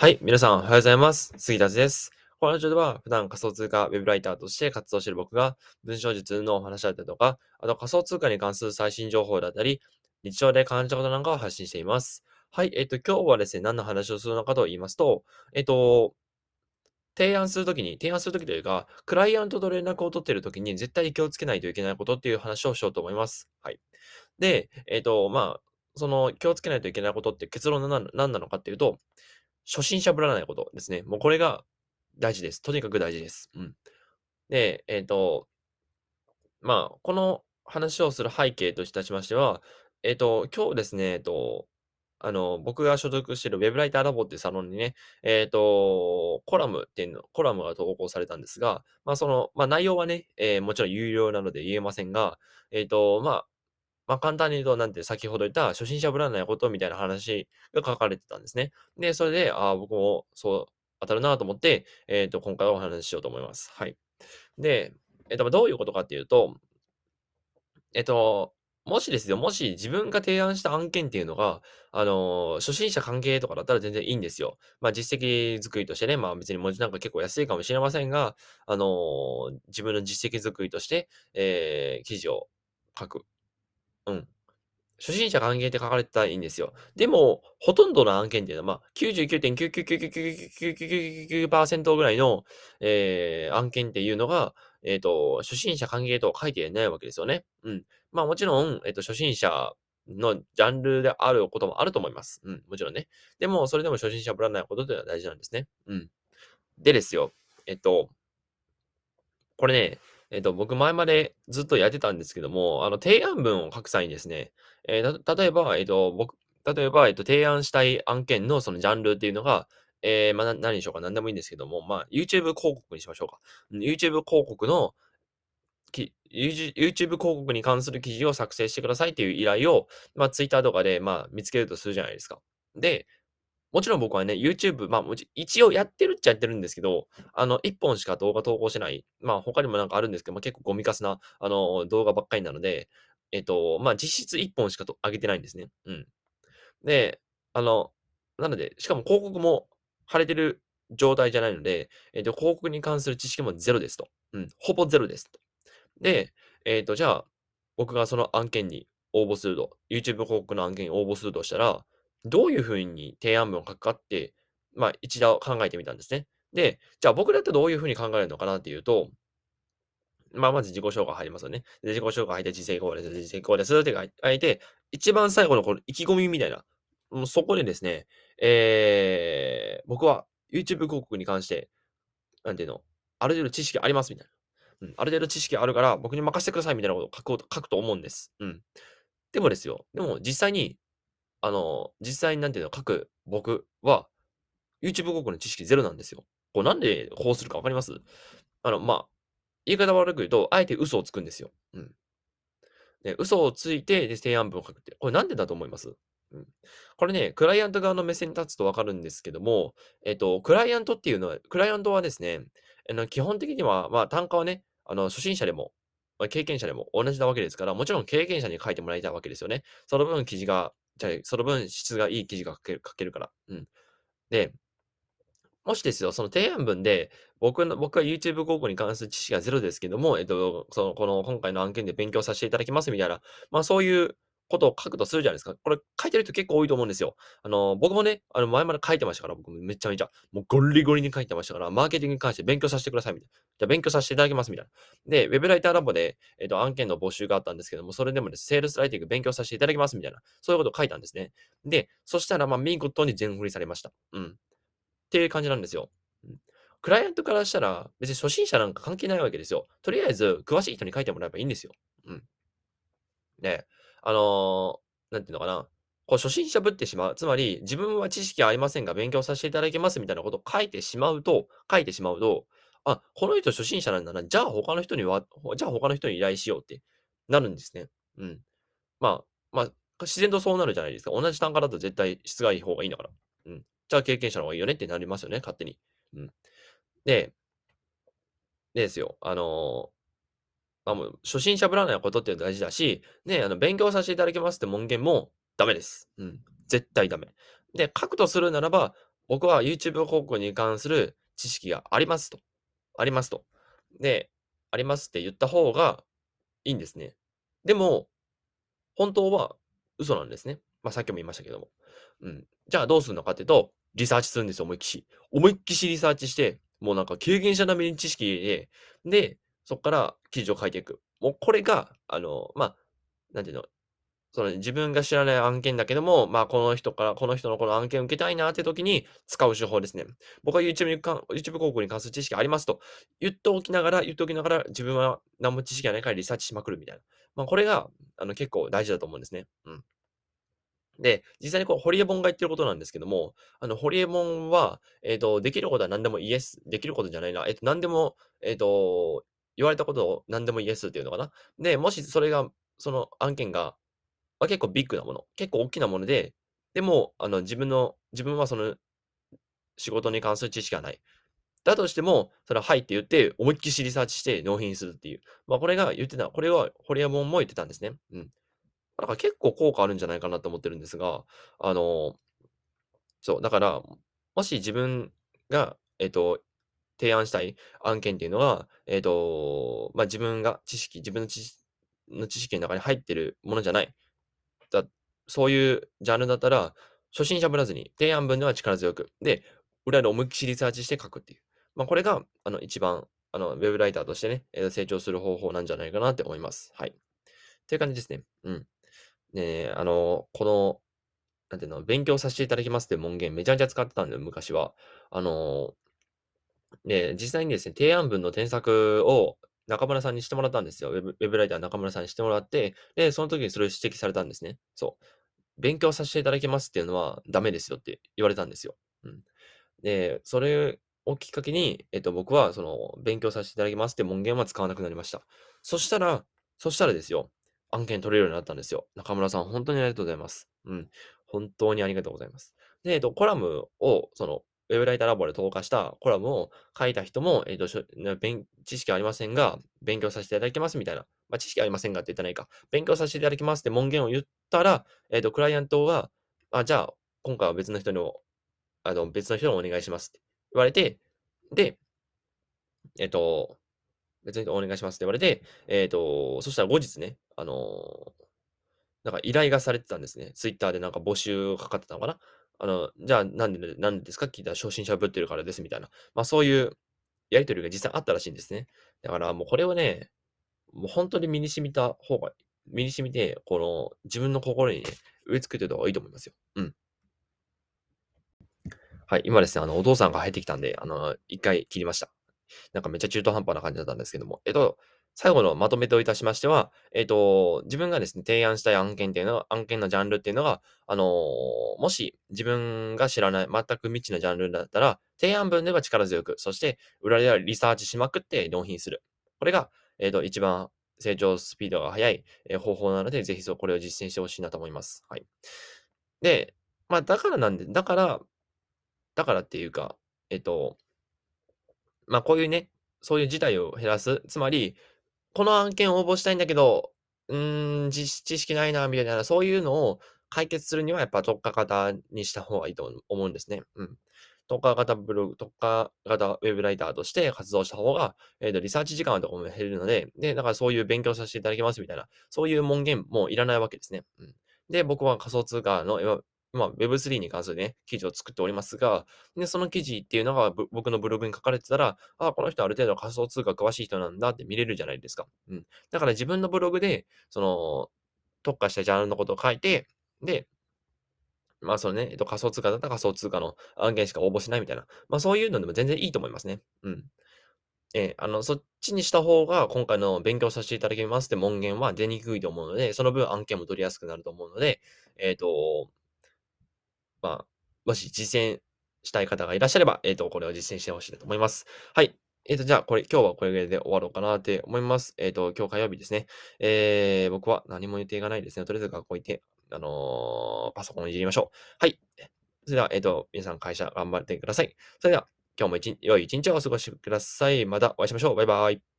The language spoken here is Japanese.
はい、皆さんおはようございます。杉田です。このラジオでは普段仮想通貨ウェブライターとして活動している僕が文章術のお話だったりとか、あと仮想通貨に関する最新情報だったり、日常で感じたことなんかを発信しています。はい、えっ、と、今日はですね、何の話をするのかと言いますと、えっ、と、提案するときに、提案するときというか、クライアントと連絡を取っているときに絶対に気をつけないといけないことっていう話をしようと思います。はい。で、えっ、と、まあ、その気をつけないといけないことって結論は何なのかっていうと、初心者ぶらないことですね。もうこれが大事です。とにかく大事です。うん。で、えっ、ー、と、まあ、この話をする背景といたしましては、えっ、ー、と、今日ですね、えっ、ー、と、あの、僕が所属している Web ライターラボっていうサロンにね、えっ、と、コラムっていうの、コラムが投稿されたんですが、まあ、その、まあ、内容はね、えもちろん有料なので言えませんが、えっ、と、まあ、まあ、簡単に言うと、なんて、先ほど言った初心者ぶらないことみたいな話が書かれてたんですね。で、それで、ああ、僕もそう当たるなと思って、えっ、ー、と、今回はお話ししようと思います。はい。で、えっ、ー、と、どういうことかっていうと、えっ、ー、と、もしですよ、もし自分が提案した案件っていうのが、あの初心者関係とかだったら全然いいんですよ。まあ、実績作りとしてね、まあ別に文字なんか結構安いかもしれませんが、あの自分の実績作りとして、えー、記事を書く。うん。初心者歓迎って書かれてたらいいんですよ。でも、ほとんどの案件っていうのは、まあ、99.999999%ぐらいの、えー、案件っていうのが、えっ、ー、と、初心者歓迎と書いてないわけですよね。うん。まあ、もちろん、えっ、ー、と、初心者のジャンルであることもあると思います。うん、もちろんね。でも、それでも初心者ぶらないことというのは大事なんですね。うん。でですよ、えっと、これね、えっと、僕前までずっとやってたんですけども、あの、提案文を書く際にですね、えー、例えば、えっと、僕、例えば、えっと、提案したい案件のそのジャンルっていうのが、えー、まあ、何にしようか、何でもいいんですけども、まあ、YouTube 広告にしましょうか。YouTube 広告の、YouTube 広告に関する記事を作成してくださいっていう依頼を、まあ、Twitter とかで、まあ、見つけるとするじゃないですか。で、もちろん僕はね、YouTube、まあ、一応やってるっちゃやってるんですけど、あの、一本しか動画投稿しない。まあ、他にもなんかあるんですけど、まあ、結構ゴミカスな、あの、動画ばっかりなので、えっと、まあ、実質一本しかと上げてないんですね。うん。で、あの、なので、しかも広告も腫れてる状態じゃないので、えっと、広告に関する知識もゼロですと。うん、ほぼゼロですと。で、えっと、じゃあ、僕がその案件に応募すると、YouTube 広告の案件に応募するとしたら、どういうふうに提案文を書くかって、まあ、一度考えてみたんですね。で、じゃあ僕だってどういうふうに考えるのかなっていうと、まあ、まず自己紹介入りますよね。で自己紹介入って、実績こうです、実績こうですって書いて、一番最後のこの意気込みみたいな、もうそこでですね、えー、僕は YouTube 広告に関して、なんていうの、ある程度知識ありますみたいな。うん、ある程度知識あるから僕に任せてくださいみたいなことを書く書くと思うんです。うん。でもですよ、でも実際にあの、実際になんていうの、書く僕は、YouTube 広告の知識ゼロなんですよ。こうなんでこうするかわかります？あの、まあ、言い方悪く言うと、あえて嘘をつくんですよ。うん。で嘘をついて、で、提案文を書くって。これなんでだと思います？うん。これね、クライアント側の目線に立つとわかるんですけども、えっと、クライアントっていうのは、クライアントはですね、あの基本的には、まあ、単価はね、あの、初心者でも、まあ、経験者でも同じなわけですから、もちろん経験者に書いてもらいたいわけですよね。その分記事がじゃ、その分質がいい記事が書ける書けるから。うん。で、もしですよ、その提案文で、僕の、僕は YouTube 広告に関する知識がゼロですけども、えっと、その、この今回の案件で勉強させていただきますみたいな、まあそういうことを書くとするじゃないですか。これ書いてる人結構多いと思うんですよ。あの、僕もね、あの、前まで書いてましたから、僕めちゃめちゃ、もうゴリゴリに書いてましたから、マーケティングに関して勉強させてくださいみたいな。じゃ勉強させていただきますみたいな。で、ウェブライターラボで、えっと、案件の募集があったんですけども、それでもです、セールスライティング勉強させていただきますみたいな。そういうことを書いたんですね。で、そしたら、まあ、見事に全振りされました。うん。っていう感じなんですよ。うんクライアントからしたら、別に初心者なんか関係ないわけですよ。とりあえず、詳しい人に書いてもらえばいいんですよ。うん。で、あのなんていうのかな、こう初心者ぶってしまう。つまり、自分は知識ありませんが、勉強させていただきますみたいなことを書いてしまうと、書いてしまうと、あ、この人初心者なんだな。じゃあ他の人には、じゃあ他の人に依頼しようってなるんですね。うん。まあ、まあ、自然とそうなるじゃないですか。同じ単価だと絶対質がいい方がいいんだから。うん。じゃあ経験者の方がいいよねってなりますよね、勝手に。うん。で、ですよ。あのあ、もう初心者ぶらないことっていうの大事だし、ね、あの、勉強させていただきますって文言もダメです。うん。絶対ダメ。で、書くとするならば、僕は YouTube 広告に関する知識がありますと。ありますと。で、ありますって言った方がいいんですね。でも、本当は嘘なんですね。まあ、さっきも言いましたけども。うん。じゃあどうするのかっていうと、リサーチするんですよ、思いっきし。思いっきしリサーチして、もうなんか経験者並みに知識で、で、そこから記事を書いていく。もうこれが、あの、まあ、なんていうの、その自分が知らない案件だけども、まあ、この人から、この人のこの案件を受けたいなって時に使う手法ですね。僕は YouTube, に YouTube 広告に関する知識ありますと言っておきながら、言っておきながら、自分は何も知識がないからリサーチしまくるみたいな。まあ、これがあの結構大事だと思うんですね。うん。で、実際にこう、ホリエモンが言ってることなんですけども、あの、ホリエモンは、えっ、と、できることは何でもイエス、できることじゃないな、えっ、と、何でも、えっ、と、言われたことを何でもイエスっていうのかな？で、もしそれが、その案件が、まあ、結構ビッグなもの、結構大きなもので、でも、あの、自分の、自分はその、仕事に関する知識がない。だとしても、それははいって言って、思いっきりリサーチして納品するっていう。まあ、これが言ってた、これはホリエモンも言ってたんですね。うん。だから結構効果あるんじゃないかなと思ってるんですが、あの、そう、だから、もし自分が、えっと、提案したい案件っていうのは、えっと、まあ、自分が知識、自分の知の知識の中に入ってるものじゃない。だそういうジャンルだったら、初心者ぶらずに、提案文では力強く、で、裏で思いっきりリサーチして書くっていう。まあ、これが、あの、一番、あの、ウェブライターとしてねえ、成長する方法なんじゃないかなって思います。はい。っていう感じですね。うん。ねあの、この、なんていうの、勉強させていただきますって門限めちゃめちゃ使ってたんだよ、昔は。あの、で、実際にですね、提案文の添削を中村さんにしてもらったんですよ。ウェブウェブライター中村さんにしてもらって、で、その時にそれを指摘されたんですね。そう。勉強させていただきますっていうのはダメですよって言われたんですよ。うん。で、それをきっかけに、えっと、僕はその勉強させていただきますって門限は使わなくなりました。そしたら、そしたらですよ、案件取れるようになったんですよ。中村さん、本当にありがとうございます。うん。本当にありがとうございます。で、えっと、コラムを、その、ウェブライターラボで投下したコラムを書いた人も、えっ、と、知識ありませんが、勉強させていただきますみたいな。まあ、知識ありませんがって言ったらいいか。勉強させていただきますって文言を言ったら、えっ、と、クライアントは、あ、じゃあ、今回は別の人の、あの、別の人にお願いしますって言われて、で、えっ、と、別にお願いしますって言われて、えっ、と、そしたら後日ね、あのなんか依頼がされてたんですね。ツイッターでなんか募集かかってたのかなあの、じゃあなんで、なんですか？聞いたら初心者ぶってるからですみたいな。まあそういうやりとりが実際あったらしいんですね。だからもうこれをね、もう本当に身に染みた方が、身に染みて、この自分の心にね、植え付けてた方がいいと思いますよ。うん。はい、今ですね、あの、お父さんが入ってきたんで、あの、一回切りました。なんかめっちゃ中途半端な感じだったんですけども、えっと、最後のまとめといたしましては、えっ、と、自分がですね、提案したい案件っていうのは、案件のジャンルっていうのが、あのー、もし自分が知らない、全く未知なジャンルだったら、提案文では力強く、そして裏ではリサーチしまくって納品する。これが、えっ、と、一番成長スピードが速い、方法なので、ぜひそう、これを実践してほしいなと思います。はい。で、まあ、だからなんで、だから、だからっていうか、えっ、と、まあ、こういうね、そういう事態を減らす。つまり、この案件応募したいんだけど、うーん、知識ないな、みたいな、そういうのを解決するには、やっぱ特化型にした方がいいと思うんですね。うん。特化型ブログ、特化型ウェブライターとして活動した方が、えっ、ー、と、リサーチ時間とかも減るので、で、だからそういう勉強させていただきますみたいな、そういう門限もいらないわけですね。うん。で、僕は仮想通貨のまあ、Web3 に関するね、記事を作っておりますが、で、その記事っていうのが僕のブログに書かれてたら、ああ、この人ある程度仮想通貨詳しい人なんだって見れるじゃないですか。うん。だから自分のブログで、その、特化したジャンルのことを書いて、で、まあ、そのね、えっと、仮想通貨だったら仮想通貨の案件しか応募しないみたいな。まあ、そういうのでも全然いいと思いますね。うん。えー、あの、そっちにした方が、今回の勉強させていただきますって文言は出にくいと思うので、その分案件も取りやすくなると思うので、えっ、ー、と、まあ、もし実践したい方がいらっしゃれば、えっ、ー、と、これを実践してほしいと思います。はい。えっ、ー、と、じゃあ、これ、今日はこれぐらいで終わろうかなって思います。えっ、ー、と、今日火曜日ですね。えー、僕は何も予定がないですね。とりあえず学校行って、あのパソコンをいじりましょう。はい。それでは、えっ、と、皆さん会社頑張ってください。それでは、今日も一良い一日をお過ごしください。またお会いしましょう。バイバイ。